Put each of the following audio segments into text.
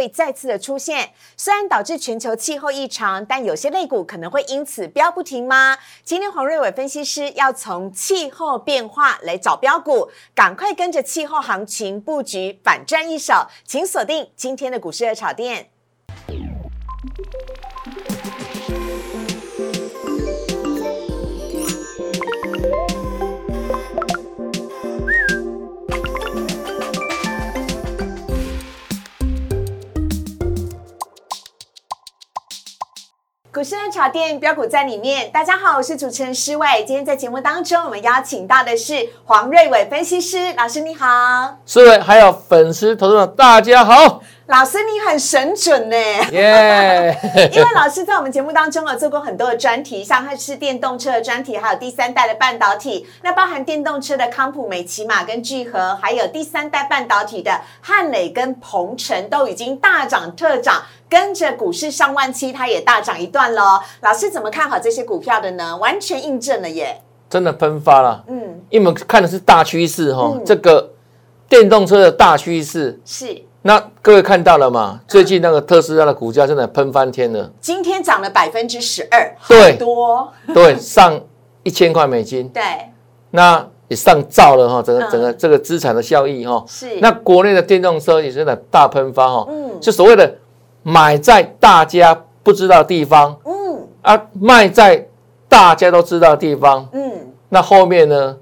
会再次的出现。虽然导致全球气候异常，但有些类股可能会因此飙不停吗？今天黄瑞伟分析师要从气候变化来找标股，赶快跟着气候行情布局，反赚一手，请锁定今天的股市热炒店。股市热茶店标股在里面，大家好，我是主持人施伟。今天在节目当中，我们邀请到的是黄瑞伟分析师老师，你好。施伟还有粉丝投资者，大家好。老师，你很神准呢，耶！因为老师在我们节目当中啊做过很多的专题，像它是电动车的专题，还有第三代的半导体，那包含电动车的康普、美骑马跟聚合，还有第三代半导体的汉磊跟鹏程都已经大涨特涨，跟着股市上万期，它也大涨一段喽。老师怎么看好这些股票的呢？完全印证了耶！真的喷发了，嗯，因为我们看的是大趋势哈，这个电动车的大趋势是。那各位看到了吗？最近那个特斯拉的股价真的喷翻天了，今天涨了百分之十二，对，多，对，上一千块美金，对，那也上兆了哈，整个整个这个资产的效益哈，是。那国内的电动车也真的大喷发哈，嗯，就所谓的买在大家不知道地方，嗯，啊，卖在大家都知道的地方，嗯，那后面呢，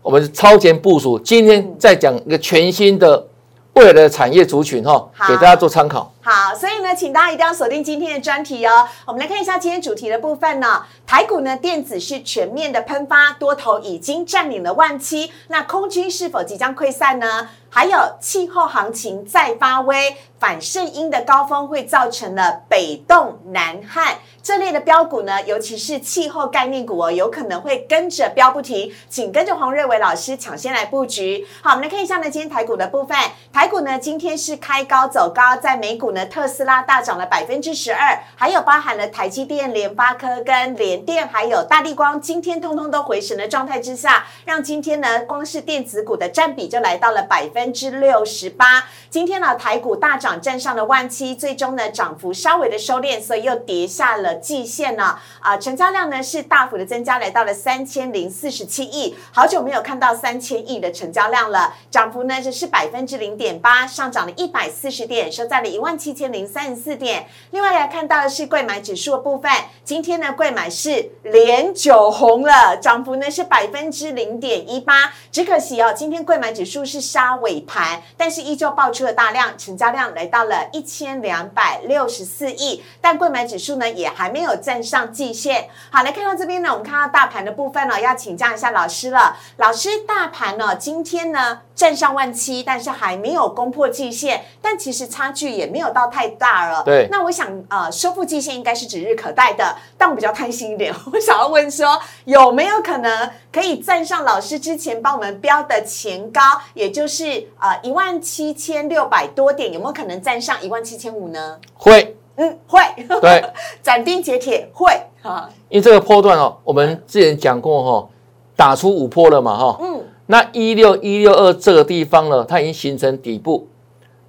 我们超前部署，今天再讲一个全新的。未来的产业族群哈，给大家做参考。好，所以呢，请大家一定要锁定今天的专题哦。我们来看一下今天主题的部分呢。台股呢，电子是全面的喷发，多头已经占领了万七。那空军是否即将溃散呢？还有气候行情再发威，反圣音的高峰会造成了北冻南旱。这类的标股呢，尤其是气候概念股哦，有可能会跟着标不停，请跟着黄瑞伟老师抢先来布局。好，我们来看一下呢，今天台股的部分。台股呢，今天是开高走高，在美股呢，特斯拉大涨了百分之十二，还有包含了台积电、联发科跟联电，还有大地光，今天通通都回神的状态之下，让今天呢，光是电子股的占比就来到了百分之六十八。今天呢，台股大涨，站上了万七，最终呢，涨幅稍微的收敛，所以又跌下了。季线呢？啊，成交量呢是大幅的增加，来到了三千零四十七亿，好久没有看到三千亿的成交量了。涨幅呢就是百分之零点八，上涨了一百四十点，收在了一万七千零三十四点。另外来看到的是贵买指数的部分，今天呢贵买是连九红了，涨幅呢是百分之零点一八。只可惜哦，今天贵买指数是杀尾盘，但是依旧爆出了大量成交量，来到了一千两百六十四亿。但贵买指数呢也还没有站上季线。好，来看到这边呢，我们看到大盘的部分呢，要请教一下老师了。老师，大盘呢今天呢站上万七，但是还没有攻破季线，但其实差距也没有到太大了。对。那我想呃，收复季线应该是指日可待的。但我比较贪心一点，我想要问说，有没有可能可以站上老师之前帮我们标的前高，也就是呃一万七千六百多点，有没有可能站上一万七千五呢？会。嗯，会对，斩钉截铁会啊，因为这个波段哦，我们之前讲过哈，打出五波了嘛哈，嗯，那一六一六二这个地方呢，它已经形成底部，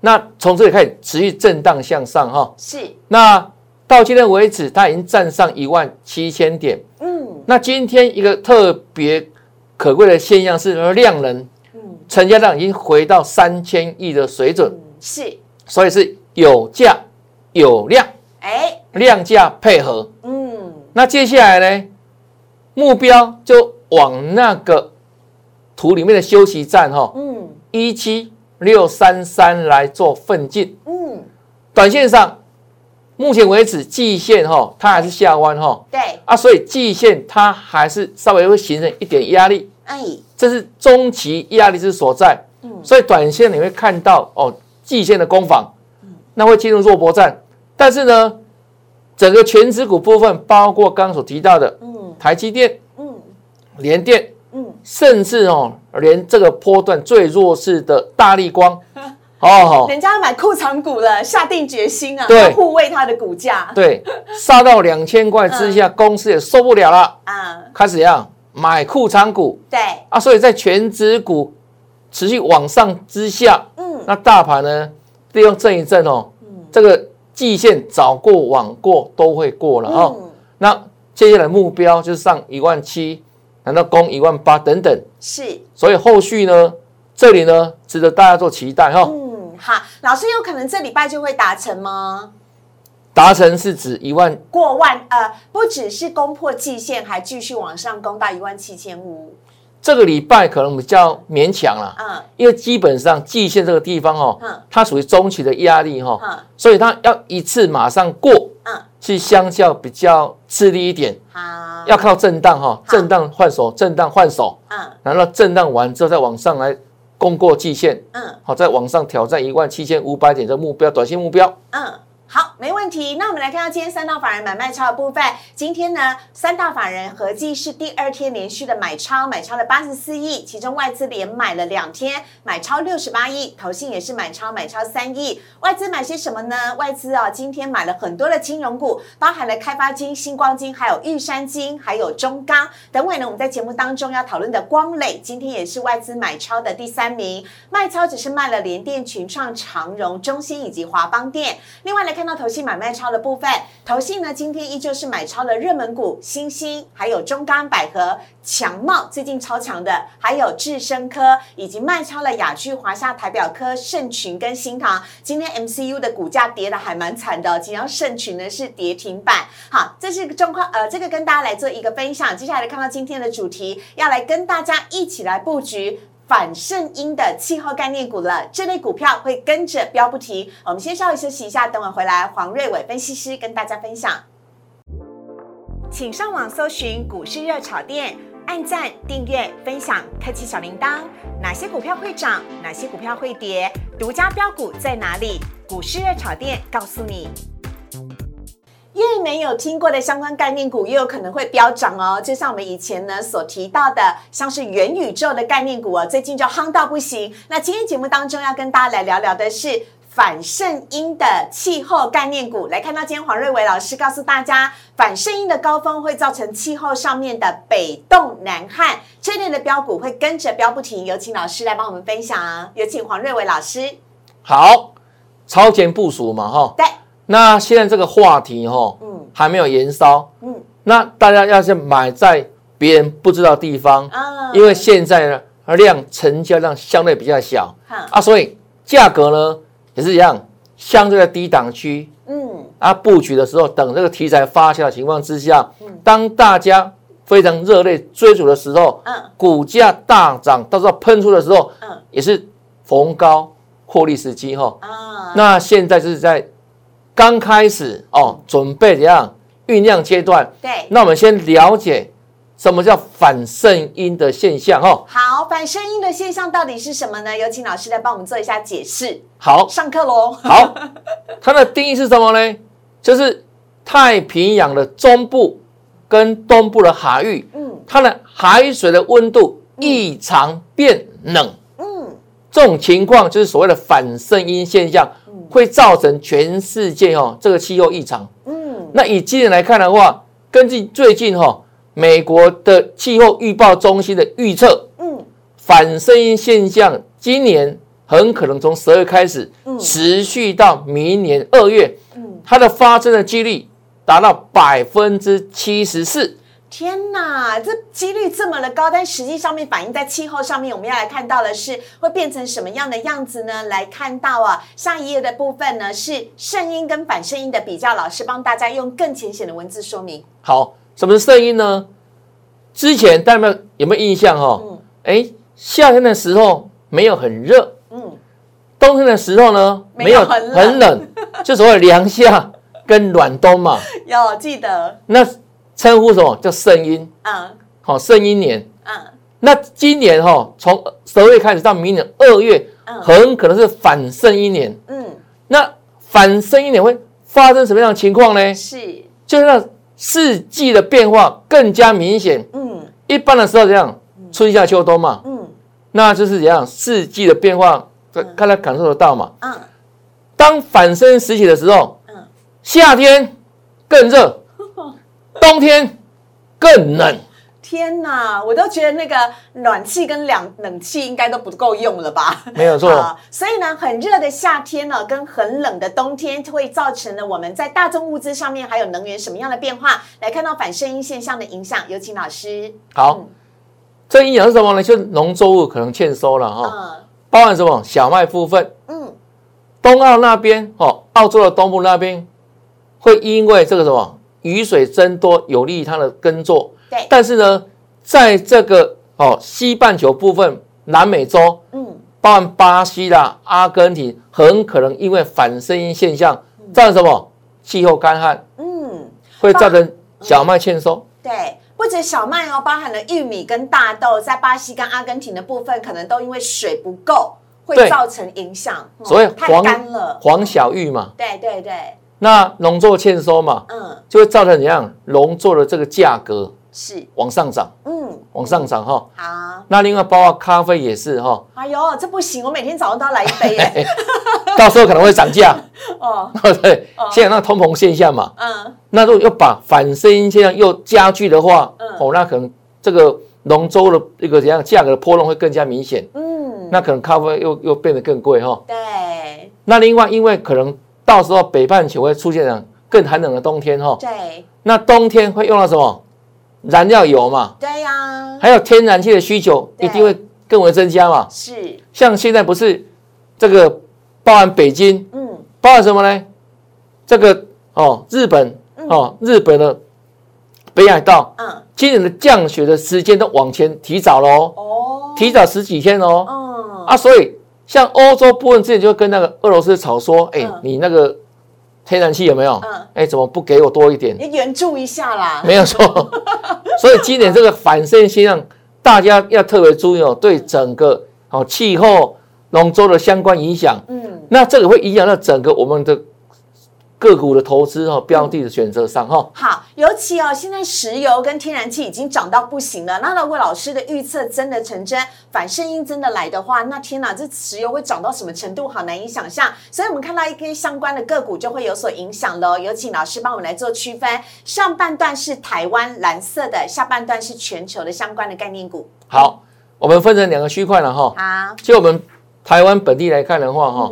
那从这里开始持续震荡向上哈，是，那到今天为止，它已经站上一万七千点，嗯，那今天一个特别可贵的现象是量能，嗯，成交量已经回到三千亿的水准，是，所以是有价。有量，哎，量价配合，嗯，那接下来呢？目标就往那个图里面的休息站哈，嗯，一七六三三来做奋进，嗯，短线上目前为止季线哈，它还是下弯哈，对，啊，所以季线它还是稍微会形成一点压力，哎，这是中期压力之所在，嗯，所以短线你会看到哦，季线的攻防，那会进入弱波战。但是呢，整个全指股部分，包括刚刚所提到的，嗯，台积电，嗯，联电，嗯，甚至哦，连这个波段最弱势的大力光，哦，人家买库藏股了，下定决心啊，要护卫它的股价，对，杀到两千块之下，公司也受不了了，啊，开始要买库藏股，对，啊，所以在全指股持续往上之下，嗯，那大盘呢，利用震一震哦。这个季线早过晚过都会过了啊。那接下来目标就是上一万七，难道攻一万八等等？是。所以后续呢，这里呢值得大家做期待哈。嗯，好，老师有可能这礼拜就会达成吗？达成是指一万过万，呃，不只是攻破季线，还继续往上攻到一万七千五。这个礼拜可能比较勉强了，嗯，因为基本上季线这个地方哦，嗯，它属于中期的压力哈，嗯，所以它要一次马上过，嗯，是相较比较吃力一点，好，要靠震荡哈，震荡换手，震荡换手，嗯，然后震荡完之后再往上来攻过季线，嗯，好，再往上挑战一万七千五百点的目标，短线目标，嗯。好，没问题。那我们来看到今天三大法人买卖超的部分。今天呢，三大法人合计是第二天连续的买超，买超了八十四亿，其中外资连买了两天，买超六十八亿，投信也是买超，买超三亿。外资买些什么呢？外资啊，今天买了很多的金融股，包含了开发金、星光金，还有玉山金，还有中钢。等会呢，我们在节目当中要讨论的光磊，今天也是外资买超的第三名，卖超只是卖了联电、群创、长荣、中兴以及华邦电。另外来看。看到投信买卖超的部分，投信呢今天依旧是买超了热门股新兴，还有中钢、百合、强茂，最近超强的，还有智深科，以及卖超了雅居、华夏、台表科、盛群跟新唐。今天 MCU 的股价跌的还蛮惨的，只要盛群呢是跌停板。好，这是个状况，呃，这个跟大家来做一个分享。接下来看到今天的主题，要来跟大家一起来布局。反圣音的气候概念股了，这类股票会跟着标不停。我们先稍微休息一下，等我回来，黄瑞伟分析师跟大家分享。请上网搜寻股市热炒店，按赞、订阅、分享，开启小铃铛。哪些股票会涨？哪些股票会跌？独家标股在哪里？股市热炒店告诉你。越没有听过的相关概念股，也有可能会飙涨哦。就像我们以前呢所提到的，像是元宇宙的概念股啊，最近就夯到不行。那今天节目当中要跟大家来聊聊的是反圣音的气候概念股。来看到今天黄瑞伟老师告诉大家，反圣音的高峰会造成气候上面的北冻南旱，这类的标股会跟着飙不停。有请老师来帮我们分享。有请黄瑞伟老师。好，超前部署嘛，哈。对。那现在这个话题哈，嗯，还没有延烧，嗯，那大家要是买在别人不知道地方啊，因为现在呢量成交量相对比较小，啊，所以价格呢也是一样，相对在低档区，嗯，啊布局的时候，等这个题材发酵的情况之下，嗯，当大家非常热烈追逐的时候，嗯，股价大涨，到时候喷出的时候，嗯，也是逢高获利时机哈，啊，那现在就是在。刚开始哦，准备怎样酝酿阶段？对，那我们先了解什么叫反声音的现象哦。好，反声音的现象到底是什么呢？有请老师来帮我们做一下解释。好，上课喽。好，它的定义是什么呢？就是太平洋的中部跟东部的海域，嗯，它的海水的温度异常变冷，嗯，这种情况就是所谓的反声音现象。会造成全世界哦这个气候异常。嗯，那以今年来看的话，根据最近哈美国的气候预报中心的预测，嗯，反声音现象今年很可能从十二月开始，持续到明年二月，嗯，它的发生的几率达到百分之七十四。天哪，这几率这么的高，但实际上面反映在气候上面，我们要来看到的是会变成什么样的样子呢？来看到啊，上一页的部分呢是声音跟反声音的比较，老师帮大家用更浅显的文字说明。好，什么是声音呢？之前大家有没有印象哈？嗯，哎，夏天的时候没有很热，嗯，冬天的时候呢没有很很冷，就所谓凉夏跟暖冬嘛。有记得那。称呼什么叫圣音？嗯，好，圣音年。嗯，那今年哈，从十二月开始到明年二月，很可能是反圣音年。嗯，那反圣音年会发生什么样的情况呢？是，就是让四季的变化更加明显。嗯，一般的时候这样，春夏秋冬嘛。嗯，那就是怎样四季的变化，看来感受得到嘛。嗯，当反身时起的时候，嗯，夏天更热。冬天更冷，天哪，我都觉得那个暖气跟凉冷气应该都不够用了吧？没有错。所以呢，很热的夏天呢，跟很冷的冬天，会造成了我们在大宗物资上面还有能源什么样的变化？来看到反声音现象的影响，有请老师。好，这影响是什么呢？就是农作物可能欠收了哈。嗯。包含什么？小麦部分。嗯。东澳那边哦，澳洲的东部那边会因为这个什么雨水增多，有利于它的耕作。对但是呢，在这个哦西半球部分，南美洲，嗯，包含巴西啦、阿根廷，很可能因为反声音现象造成什么气候干旱，嗯，会造成小麦欠收。对，不止小麦哦，包含了玉米跟大豆，在巴西跟阿根廷的部分，可能都因为水不够，会造成影响。所以太干了，黄小玉嘛。对对对。那农作欠收嘛，嗯，就会造成怎样？农作的这个价格。是往上涨，嗯，往上涨哈。好，那另外包括咖啡也是哈。哎呦，这不行，我每天早上都要来一杯耶。到时候可能会涨价哦。对，现在那通膨现象嘛，嗯，那如果又把反声音现象又加剧的话，哦，那可能这个龙舟的一个怎样价格的波动会更加明显。嗯，那可能咖啡又又变得更贵哈。对。那另外，因为可能到时候北半球会出现更寒冷的冬天哈。对。那冬天会用到什么？燃料油嘛，对呀，还有天然气的需求一定会更为增加嘛。是，像现在不是这个包含北京，嗯，包含什么呢？这个哦，日本哦，日本的北海道，嗯，今年的降雪的时间都往前提早了哦，哦，提早十几天哦，嗯，啊，所以像欧洲部分之前就跟那个俄罗斯吵说，哎，你那个。天然气有没有？嗯，哎，怎么不给我多一点？你援助一下啦。没有错，所以今年这个反渗现象，大家要特别注意哦，对整个哦气候、农作的相关影响。嗯，那这个会影响到整个我们的。个股的投资哦，标的的选择上哈。好，尤其哦，现在石油跟天然气已经涨到不行了。那如果老师的预测真的成真，反声音真的来的话，那天哪，这石油会涨到什么程度？好难以想象。所以，我们看到一些相关的个股就会有所影响喽。有请老师帮我们来做区分。上半段是台湾蓝色的，下半段是全球的相关的概念股。好，我们分成两个区块了哈。好，就我们台湾本地来看的话哈，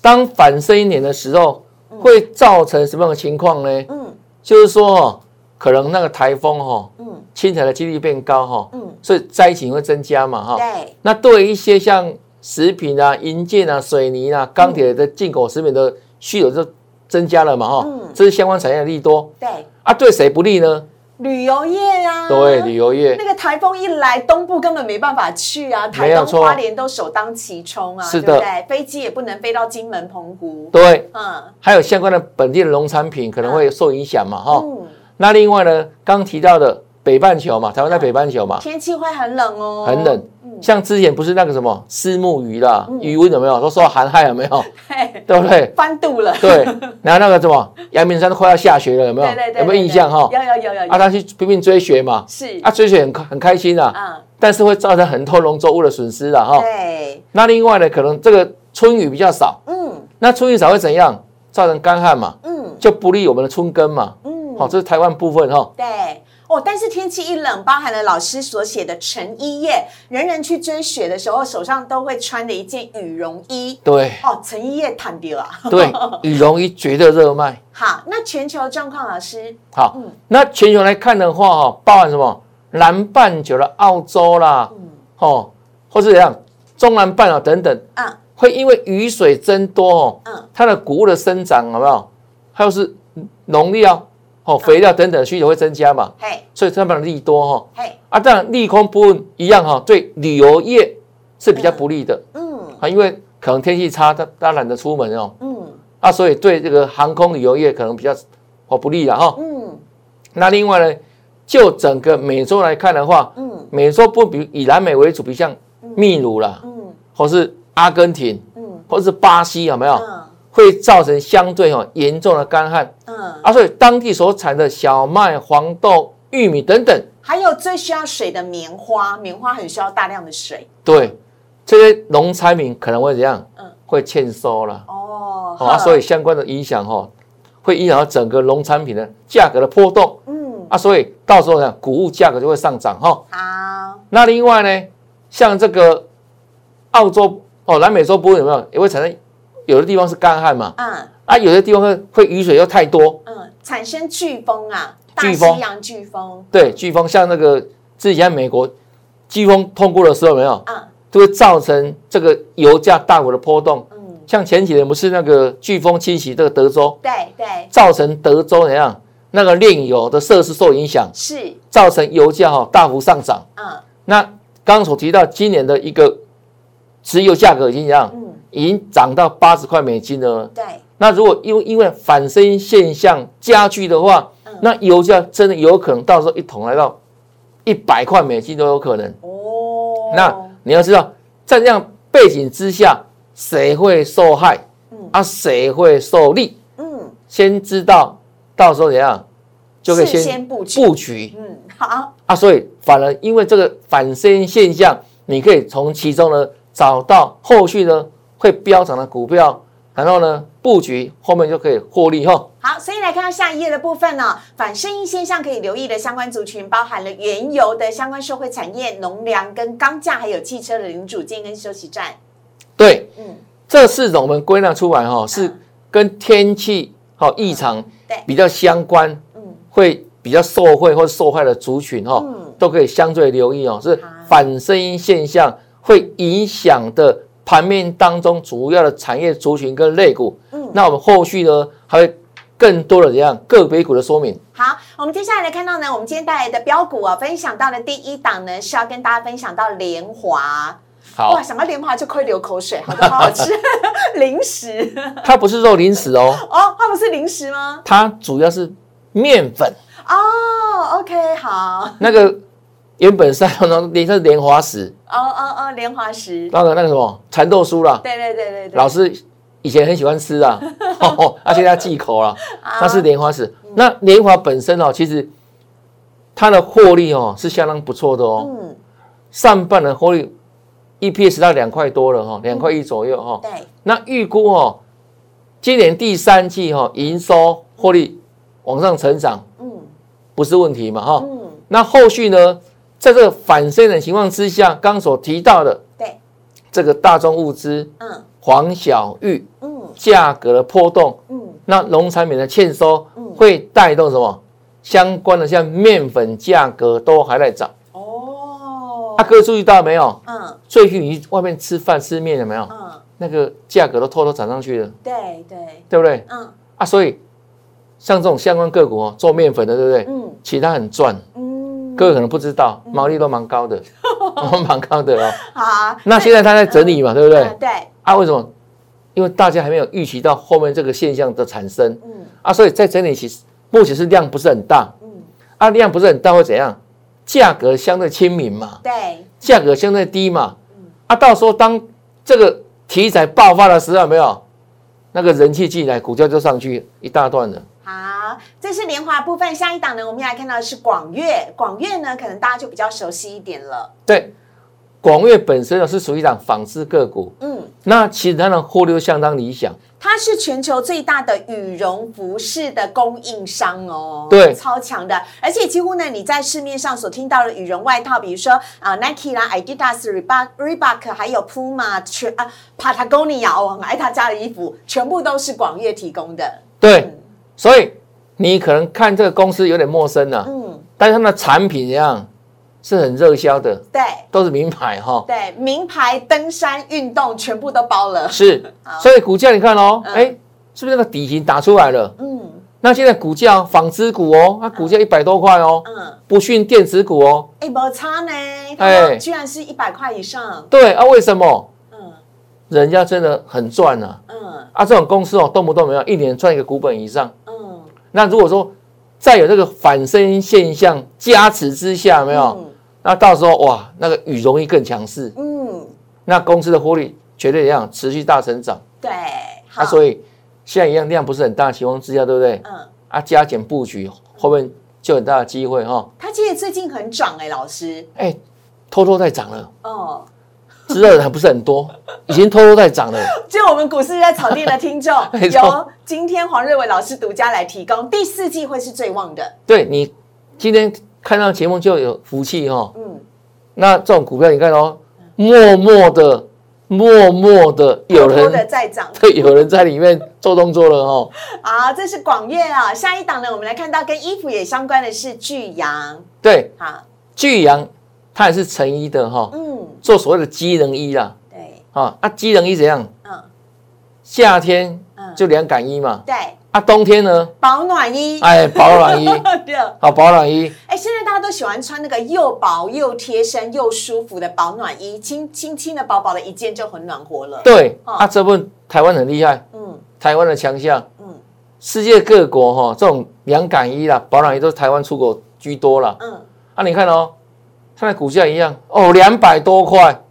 当反声音年的时候。会造成什么样的情况呢？嗯，就是说可能那个台风哈，嗯，侵台的几率变高哈，嗯，所以灾情会增加嘛哈。对。那对一些像食品啊、银件啊、水泥啊、钢铁的进口食品的需求就增加了嘛哈。嗯。这是相关产业的利多。对。啊，对谁不利呢？旅游业呀，对旅游业，那个台风一来，东部根本没办法去啊，台东、花莲都首当其冲啊，是的，飞机也不能飞到金门、澎湖。对，嗯，还有相关的本地的农产品可能会受影响嘛，哈。那另外呢，刚提到的北半球嘛，台湾在北半球嘛，天气会很冷哦，很冷。像之前不是那个什么丝木鱼啦，鱼温有没有都受到寒害有没有？对不对？翻肚了。对，然后那个什么阳明山都快要下雪了，有没有？有没有印象哈？有有有有。啊，他去拼命追雪嘛。是。啊，追雪很很开心啊。嗯。但是会造成很多农作物的损失的哈。对。那另外呢，可能这个春雨比较少。嗯。那春雨少会怎样？造成干旱嘛。嗯。就不利我们的春耕嘛。嗯。好，这是台湾部分哈。对。哦，但是天气一冷，包含了老师所写的成衣业，人人去追雪的时候，手上都会穿的一件羽绒衣。对，哦，成衣业坦掉啊。对，羽绒衣绝对热卖。好，那全球状况，老师。好，嗯，那全球来看的话，哈，包含什么？南半球的澳洲啦，嗯，哦，或是怎样，中南半岛等等，嗯，会因为雨水增多，哦，嗯，它的谷物的生长，有没有？还有是农历。哦，肥料等等需求会增加嘛？嘿，所以他们的利多哈。嘿，啊，当然利空部分一样哈，对旅游业是比较不利的。嗯，啊，因为可能天气差，他他懒得出门哦。嗯，啊，所以对这个航空旅游业可能比较哦不利了哈。嗯，那另外呢，就整个美洲来看的话，嗯，美洲不比以南美为主，比如像秘鲁啦，嗯，或是阿根廷，嗯，或是巴西有没有？会造成相对哦严重的干旱，嗯，啊，所以当地所产的小麦、黄豆、玉米等等，还有最需要水的棉花，棉花很需要大量的水，对，这些农产品可能会怎样？嗯，会欠收了，哦，啊，所以相关的影响哈，会影响到整个农产品的价格的波动，嗯，啊，所以到时候呢，谷物价格就会上涨哈。好，那另外呢，像这个澳洲哦，南美洲部分有没有？也会产生？有的地方是干旱嘛，嗯，啊，有的地方会会雨水又太多，嗯，产生飓风啊，大西洋飓风，对，飓风像那个之前美国飓风通过的时候，没有，嗯，就会造成这个油价大幅的波动，嗯，像前几年不是那个飓风侵袭这个德州，对对，造成德州怎样，那个炼油的设施受影响，是，造成油价哈大幅上涨，嗯，那刚刚所提到今年的一个石油价格已经怎样？已经涨到八十块美金了。对，那如果因为因为反身现象加剧的话，那油价真的有可能到时候一桶来到一百块美金都有可能。哦，那你要知道，在这样背景之下，谁会受害？嗯，啊，谁会受利？嗯，先知道，到时候怎样就可以先布局。布局，嗯，好。啊，所以反而因为这个反身现象，你可以从其中呢找到后续呢。会飙涨的股票，然后呢布局后面就可以获利哈。好，所以来看到下一页的部分呢，反声音现象可以留意的相关族群，包含了原油的相关社会产业、农粮跟钢价，还有汽车的零组件跟休息站。对，嗯，这四种我们归纳出来哈，是跟天气好异常对比较相关，嗯，会比较受惠或受害的族群哈，都可以相对留意哦。是反声音现象会影响的。盘面当中主要的产业族群跟类股，嗯，那我们后续呢还会更多的怎样个别股的说明。好，我们接下来来看到呢，我们今天带来的标股啊，分享到的第一档呢是要跟大家分享到莲华。好哇，想到莲华就快流口水，好多好好吃 零食。它不是肉零食哦。哦，它不是零食吗？它主要是面粉。哦，OK，好。那个。原本是那种连是莲花石。哦哦哦，莲花石。那个那个什么蚕豆酥啦，对对对对对，老师以前很喜欢吃啊，而且他忌口了，那是莲花石。那莲花本身哦，其实它的获利哦是相当不错的哦，嗯，上半的获利 EPS 到两块多了哈，两块一左右哈，对，那预估哦，今年第三季哈营收获利往上成长，嗯，不是问题嘛哈，嗯，那后续呢？在这个反升的情况之下，刚所提到的，对。这个大众物资，嗯，黄小玉，嗯，价格的波动，嗯，那农产品的欠收，嗯，会带动什么？相关的，像面粉价格都还在涨，哦，阿哥注意到没有？嗯，最近你外面吃饭吃面有没有？嗯，那个价格都偷偷涨上去了，对对，对不对？嗯，啊，所以像这种相关个股哦，做面粉的，对不对？嗯，其他很赚，嗯。各位可能不知道，毛利都蛮高的，蛮高的哦。好，那现在他在整理嘛，对不对？对。啊，为什么？因为大家还没有预期到后面这个现象的产生。嗯。啊，所以在整理其实目前是量不是很大。嗯。啊，量不是很大会怎样？价格相对亲民嘛。对。价格相对低嘛。嗯。啊，到时候当这个题材爆发的时候，没有那个人气进来，股价就上去一大段了。好，这是联华部分。下一档呢，我们要来看到的是广粤。广粤呢，可能大家就比较熟悉一点了。对，广粤本身呢是属于一档纺织个股。嗯，那其实它的获利相当理想。它是全球最大的羽绒服饰的供应商哦，对，超强的。而且几乎呢，你在市面上所听到的羽绒外套，比如说啊，Nike 啦、Adidas、Reebok、Reebok，还有 Puma，全啊，Patagonia，我很爱他家的衣服，全部都是广粤提供的。对。所以你可能看这个公司有点陌生了，嗯，但是它的产品一样是很热销的，对，都是名牌哈，对，名牌登山运动全部都包了，是，所以股价你看哦，哎，是不是那个底型打出来了？嗯，那现在股价纺织股哦，它股价一百多块哦，嗯，不逊电子股哦，哎，没差呢，哎，居然是一百块以上，对啊，为什么？嗯，人家真的很赚啊，嗯，啊，这种公司哦，动不动没有一年赚一个股本以上。那如果说再有这个反身现象加持之下，没有，那到时候哇，那个雨容易更强势，嗯，那公司的获利绝对一样持续大成长，对，啊，所以现在一样量不是很大的情况之下，对不对？嗯，啊，加减布局后面就很大的机会哈。它其实最近很涨哎，老师，哎，偷偷在涨了，哦。知道的还不是很多，已经偷偷在涨了。就我们股市在草地的听众，由今天黄瑞伟老师独家来提供，第四季会是最旺的。对你今天看到节目就有福气哈。嗯。那这种股票你看哦，默默的。默默的有人在涨，对，有人在里面做动作了哦。好，这是广粤啊。下一档呢，我们来看到跟衣服也相关的是巨阳。对，好，巨阳它也是成衣的哈。嗯，做所谓的机能衣啦。对，啊，啊，机能衣怎样？嗯，夏天就凉感衣嘛。对。啊，冬天呢？保暖衣。哎，保暖衣。对。好，保暖衣。哎，现在大家都喜欢穿那个又薄又贴身又舒服的保暖衣，轻轻轻的、薄薄的一件就很暖和了。对。啊，这份台湾很厉害。嗯。台湾的强项。嗯。世界各国哈，这种凉感衣啦、保暖衣都是台湾出口居多了。嗯。啊，你看哦，它的股价一样。哦，两百多块，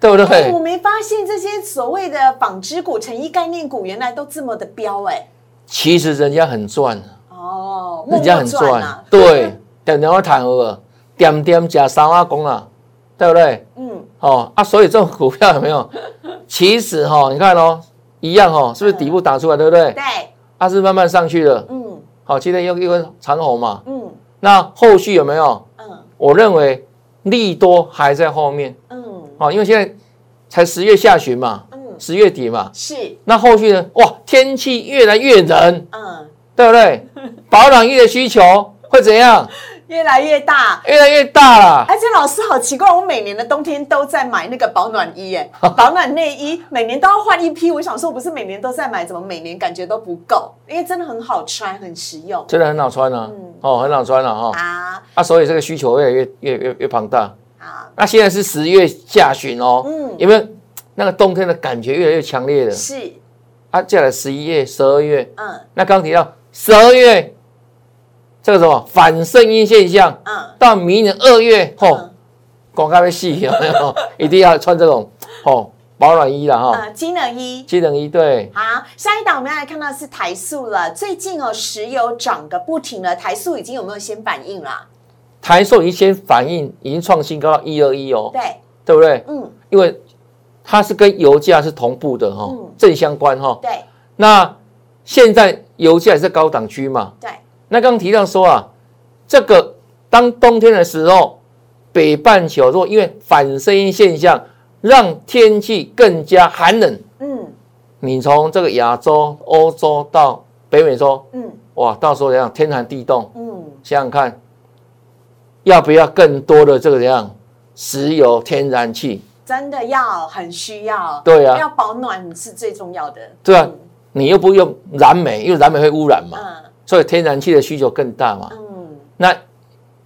对不对？我没发现这些所谓的纺织股、成衣概念股原来都这么的彪哎。其实人家很赚。哦，人家很赚，对，点点我谈了，点点加三瓦工了，对不对？嗯，哦啊，所以这种股票有没有？其实哈，你看哦，一样哈，是不是底部打出来，对不对？对，它是慢慢上去的，嗯，好，今天又一根长红嘛，嗯，那后续有没有？嗯，我认为利多还在后面，嗯，哦，因为现在才十月下旬嘛。嗯十月底嘛，是那后续呢？哇，天气越来越冷，嗯，对不对？保暖衣的需求会怎样？越来越大，越来越大了。而且老师好奇怪，我每年的冬天都在买那个保暖衣，哎，保暖内衣，每年都要换一批。我想说，不是每年都在买，怎么每年感觉都不够？因为真的很好穿，很实用，真的很好穿啊。嗯，哦，很好穿了哈。啊，啊，所以这个需求越来越越越越庞大。好，那现在是十月下旬哦，嗯，有没有？那个冬天的感觉越来越强烈了。是，啊，接下来十一月、十二月，嗯，那刚提到十二月，这个什么反声音现象，嗯，到明年二月，吼，广告的戏有没有？一定要穿这种，吼，保暖衣了哈。呃，机能衣，机能衣，对。好，下一档我们要来看到是台塑了。最近哦，石油涨个不停了，台塑已经有没有先反应了？台塑已经先反应，已经创新高到一二一哦。对，对不对？嗯，因为。它是跟油价是同步的哈，正相关哈。对。那现在油价也是高档区嘛。对。那刚刚提到说啊，这个当冬天的时候，北半球若因为反声音现象，让天气更加寒冷。嗯。你从这个亚洲、欧洲到北美洲，嗯，哇，到时候怎样？天寒地冻。嗯。想想看，要不要更多的这个怎样？石油、天然气。真的要很需要，对啊，要保暖是最重要的。对啊，你又不用燃煤，因为燃煤会污染嘛，所以天然气的需求更大嘛。嗯，那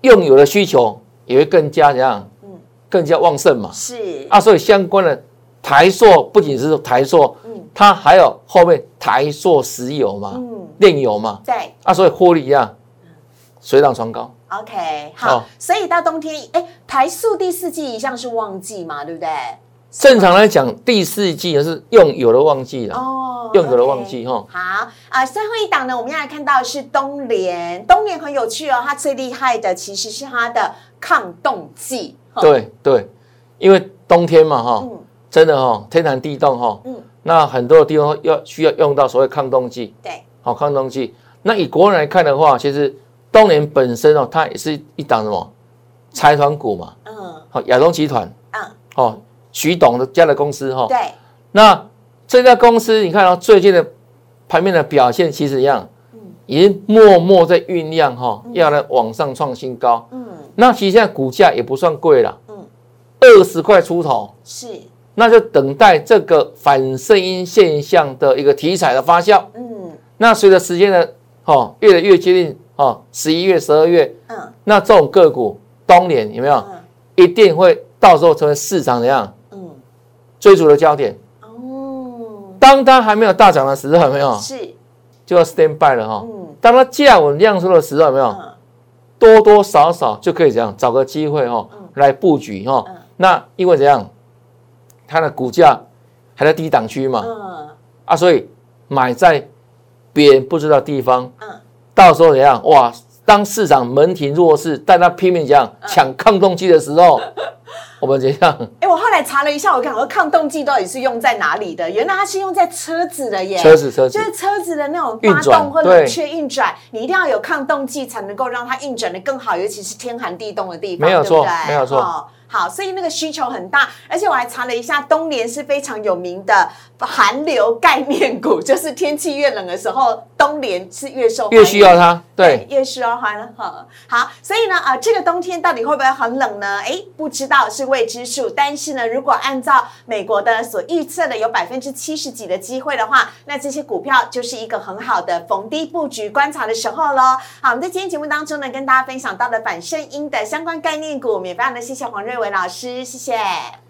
用油的需求也会更加怎样？嗯，更加旺盛嘛。是啊，所以相关的台塑不仅是台塑，嗯，它还有后面台塑石油嘛，嗯，炼油嘛，对啊，所以获利一样，水涨船高。OK，好，所以到冬天，哎，台塑第四季一向是旺季嘛，对不对？正常来讲，第四季也是用油的旺季了。哦，用油的旺季哈。好啊，最后一档呢，我们要来看到是东联，东联很有趣哦，它最厉害的其实是它的抗冻剂。对对，因为冬天嘛哈，真的哈，天寒地冻哈，嗯，那很多的地方要需要用到所谓抗冻剂。对，好，抗冻剂。那以国人来看的话，其实。东联本身哦，它也是一档什么财团股嘛，嗯，好亚东集团，嗯，哦徐董的家的公司哈，对，那这家公司你看到最近的盘面的表现其实一样，嗯，已经默默在酝酿哈，要来往上创新高，嗯，那其实现在股价也不算贵了，嗯，二十块出头，是，那就等待这个反声音现象的一个题材的发酵，嗯，那随着时间的哦越来越接近。哦，十一月、十二月，嗯，那这种个股，冬年有没有？嗯，一定会到时候成为市场怎样？嗯，追逐的焦点。哦，当它还没有大涨的时候，有没有？是，就要 stand by 了哈。嗯，当它价稳量缩的时候，有没有？多多少少就可以这样找个机会哈，来布局哈。那因为怎样？它的股价还在低档区嘛。嗯，啊，所以买在别人不知道地方。嗯。到时候怎样？哇！当市场门庭若市，但他拼命讲抢抗冻剂的时候，我们这样？哎，我后来查了一下，我看说抗冻剂到底是用在哪里的？原来它是用在车子的耶，车子车子就是车子的那种发动或冷却运转，你一定要有抗冻剂才能够让它运转的更好，尤其是天寒地冻的地方，没有错，没有错。好，所以那个需求很大，而且我还查了一下，东联是非常有名的寒流概念股，就是天气越冷的时候，冬联是越受越需要它，对，越需要它。好，好，所以呢，啊，这个冬天到底会不会很冷呢？哎，不知道是未知数。但是呢，如果按照美国的所预测的有百分之七十几的机会的话，那这些股票就是一个很好的逢低布局观察的时候喽。好，我们在今天节目当中呢，跟大家分享到的反声音的相关概念股，也非常的谢谢黄瑞。伟老师，谢谢，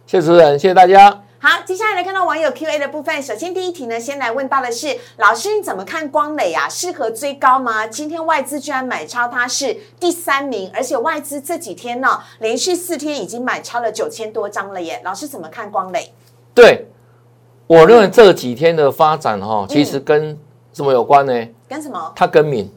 谢谢主持人，谢谢大家。好，接下来来看到网友 Q&A 的部分。首先第一题呢，先来问到的是老师，你怎么看光磊啊？适合追高吗？今天外资居然买超它是第三名，而且外资这几天呢，连续四天已经买超了九千多张了耶。老师怎么看光磊？对，我认为这几天的发展哈，其实跟什么有关呢？跟什么？他更名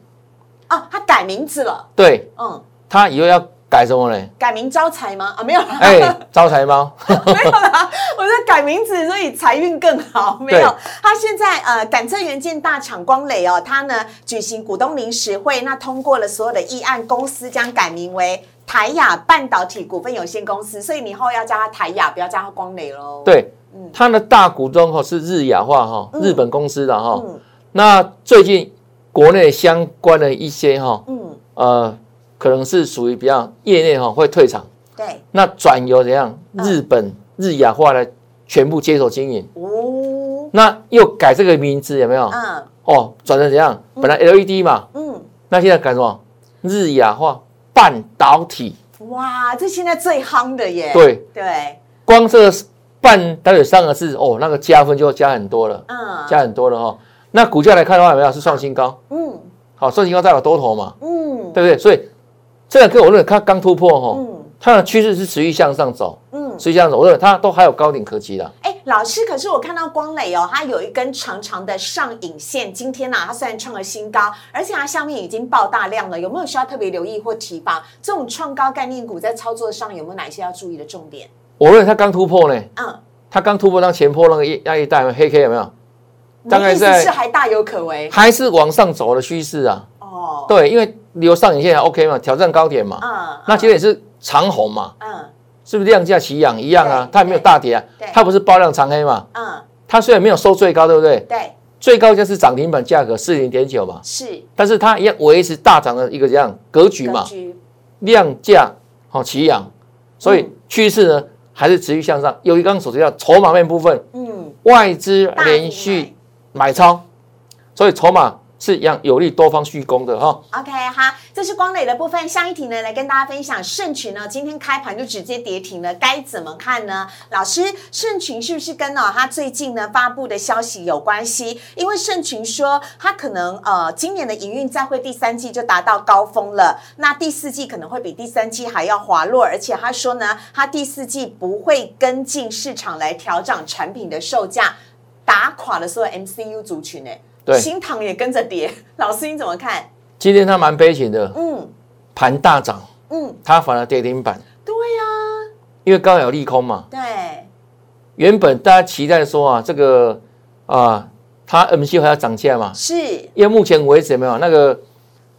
哦，他改名字了。对，嗯，他以后要。改什么呢？改名招财吗？啊，没有。哎，招财猫？没有啦，我说改名字，所以财运更好。没有，他现在呃，感测元件大厂光磊哦，他呢举行股东临时会，那通过了所有的议案，公司将改名为台亚半导体股份有限公司，所以你以后要叫他台亚，不要叫他光磊喽。对，嗯，它的大股东哈是日亚化哈，日本公司的哈。那最近国内相关的一些哈，嗯，呃。可能是属于比较业内哈会退场，对，那转由怎样？日本日亚化来全部接手经营。哦，那又改这个名字有没有？嗯，哦，转成怎样？本来 LED 嘛，嗯，那现在改什么？日亚化半导体，哇，这现在最夯的耶，对。对，光这个半导体三个字哦，那个加分就加很多了，嗯，加很多了哈。那股价来看的话，有没有？是创新高？嗯，好，创新高代表多头嘛，嗯，对不对？所以。这两个我认为它刚突破哈，它的趋势是持续向上走，嗯，持续向上走，我认为它都还有高点可期的。哎，老师，可是我看到光磊哦，它有一根长长的上影线，今天呢，它虽然创了新高，而且它下面已经爆大量了，有没有需要特别留意或提防？这种创高概念股在操作上有没有哪一些要注意的重点？我认为它刚突破呢，嗯，它刚突破当前破那个压力带黑 K 有没有？大概是还大有可为，还是往上走的趋势啊？哦，对，因为。留上影线 OK 嘛？挑战高点嘛？嗯，那其实也是长红嘛？嗯，是不是量价齐扬一样啊？它也没有大跌啊，它不是爆量长黑嘛？嗯，它虽然没有收最高，对不对？对，最高就是涨停板价格四零点九嘛。是，但是它一样维持大涨的一个这样格局嘛？量价好齐扬，所以趋势呢还是持续向上。有一刚所提到筹码面部分，嗯，外资连续买超，所以筹码。是一样有利多方续攻的哈。OK 哈，这是光磊的部分。下一题呢，来跟大家分享盛群呢，今天开盘就直接跌停了，该怎么看呢？老师，盛群是不是跟哦他最近呢发布的消息有关系？因为盛群说他可能呃今年的营运再会第三季就达到高峰了，那第四季可能会比第三季还要滑落，而且他说呢，他第四季不会跟进市场来调整产品的售价，打垮了所有 MCU 族群呢。新塘也跟着跌，老师你怎么看？今天它蛮悲情的，嗯，盘大涨，嗯，它反而跌停板。对呀，因为刚有利空嘛。对，原本大家期待说啊，这个啊，它 M C 还要涨价嘛？是，因为目前为止没有那个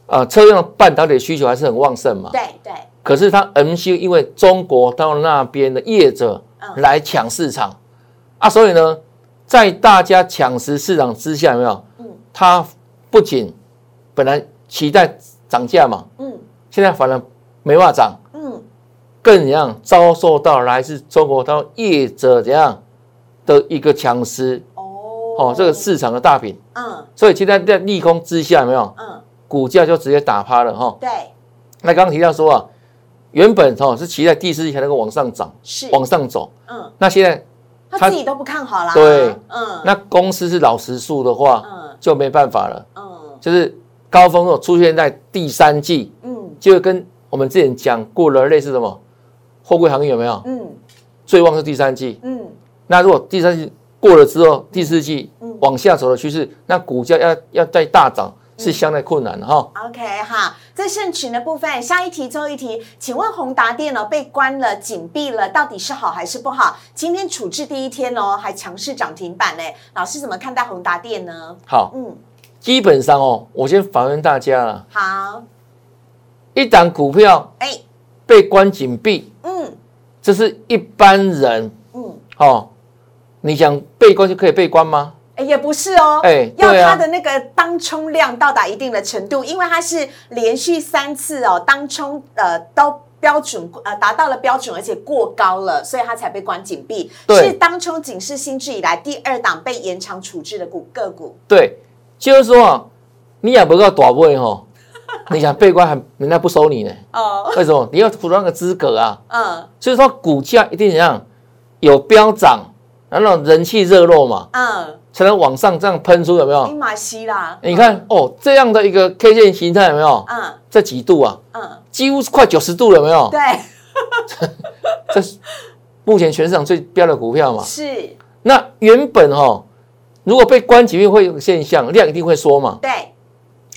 啊，车用半导体需求还是很旺盛嘛。对对。可是它 M C 因为中国到那边的业者来抢市场啊，所以呢，在大家抢食市场之下，有没有？它不仅本来期待涨价嘛，嗯，现在反而没法涨，嗯，更怎样遭受到来自中国到业者怎样的一个强势哦，哦，这个市场的大饼，嗯，所以现在在利空之下，有没有？嗯，股价就直接打趴了哈。对，那刚刚提到说啊，原本哦是期待第四季才能够往上涨，是。往上走，嗯，那现在他自己都不看好啦，对，嗯，那公司是老实数的话，嗯。就没办法了，嗯，就是高峰若出现在第三季，嗯，就跟我们之前讲过了类似什么货柜行业有没有？嗯，最旺是第三季，嗯，那如果第三季过了之后，第四季往下走的趋势，那股价要要再大涨，是相对困难的哈。OK 好，在盛群的部分，下一题最后一题，请问宏达电呢被关了、紧闭了，到底是好还是不好？今天处置第一天哦，还强势涨停板呢，老师怎么看待宏达电呢？好，嗯，基本上哦，我先反问大家了。好，一档股票哎被关紧闭，嗯，这是一般人，嗯，哦，你想被关就可以被关吗？哎，也不是哦，哎，要它的那个当冲量到达一定的程度，因为它是连续三次哦，当冲呃都标准呃达到了标准，而且过高了，所以它才被关紧闭。是当冲警示新制以来第二档被延长处置的股个股。对，就是说啊，你也不够大位哈，你想被关还人家不收你呢？哦，为什么？你要符合那个资格啊。嗯，所以说股价一定怎样有飙涨，然后人气热络嘛。嗯。才能往上这样喷出，有没有？马西啦！你看哦，这样的一个 K 线形态有没有？嗯，这几度啊？嗯，几乎是快九十度了，有没有？对，这是目前全市场最标的股票嘛？是。那原本哈，如果被关几面会有个现象，量一定会缩嘛？对。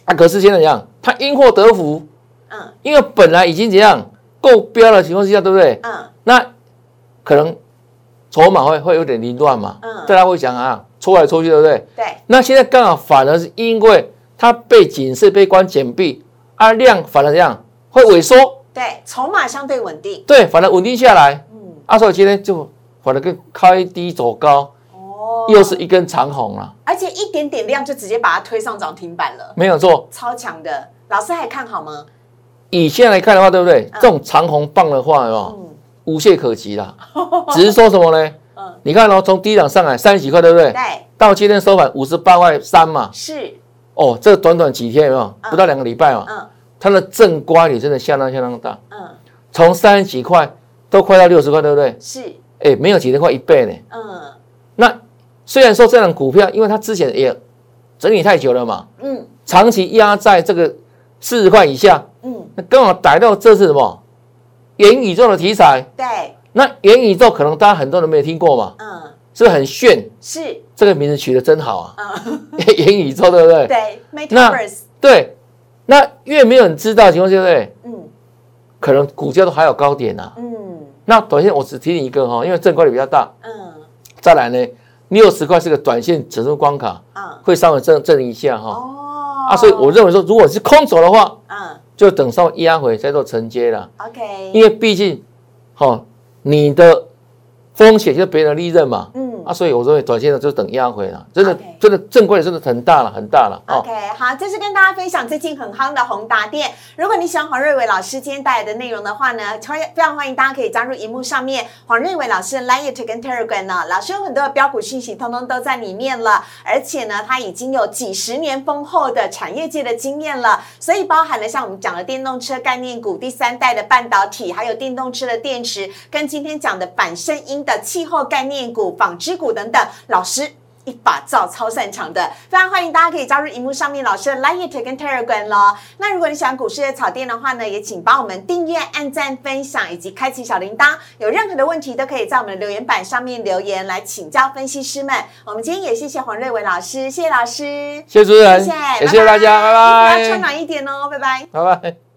啊，可是现在怎样？它因祸得福。嗯。因为本来已经怎样够标的情况之下，对不对？嗯。那可能筹码会会有点凌乱嘛？嗯。大家会想啊。抽来抽去，对不对？对。那现在刚好反而是因为它被警示、被关紧闭，啊量反而这样会萎缩。对，筹码相对稳定。对，反而稳定下来。嗯。啊，所以今天就反而跟开低走高。哦。又是一根长红了。而且一点点量就直接把它推上涨停板了。没有错。超强的，老师还看好吗？以现在来看的话，对不对？这种长红棒的话，有没有？无懈可击啦。只是说什么呢？你看哦，从低档上来三十几块，对不对？对。到今天收盘五十八块三嘛。是。哦，这短短几天有没有？不到两个礼拜嘛。嗯。它的正乖离真的相当相当大。嗯。从三十几块都快到六十块，对不对？是。哎，没有几天快一倍呢。嗯。那虽然说这样股票，因为它之前也整理太久了嘛。嗯。长期压在这个四十块以下。嗯。那刚好逮到这是什么？元宇宙的题材。对。那元宇宙可能大家很多人没有听过嘛，嗯，是不是很炫？是。这个名字取得真好啊，嗯，元宇宙对不对？对，Metaverse。对，那越没有人知道的情况下，对不对？嗯，可能股价都还有高点呐，嗯，那短线我只提你一个哈，因为正规率比较大，嗯，再来呢，六十块是个短线指数关卡，嗯，会稍微震震一下哈，哦，啊，所以我认为说，如果是空手的话，嗯，就等稍微压回再做承接了，OK，因为毕竟，哈。你的风险就是别人的利润嘛，嗯啊，所以我认为短线的就等压回了，真的真的正规真的很大了，很大了。OK，好，这是跟大家分享最近很夯的宏达电。如果你喜欢黄瑞伟老师今天带来的内容的话呢，超非常欢迎大家可以加入荧幕上面黄瑞伟老师的 Line 跟 Telegram 呢，老师有很多的标股讯息，通通都在里面了。而且呢，他已经有几十年丰厚的产业界的经验了，所以包含了像我们讲的电动车概念股、第三代的半导体，还有电动车的电池，跟今天讲的反声音的气候概念股、纺织股等等，老师。一把照超擅长的，非常欢迎大家可以加入荧幕上面老师的 Line 跟 Telegram 咯。那如果你喜欢股市的草甸的话呢，也请帮我们订阅、按赞、分享以及开启小铃铛。有任何的问题都可以在我们的留言板上面留言来请教分析师们。我们今天也谢谢黄瑞伟老师，谢谢老师，谢谢主持人，谢谢，谢谢大家，拜拜。要穿暖一点哦，拜拜，拜拜。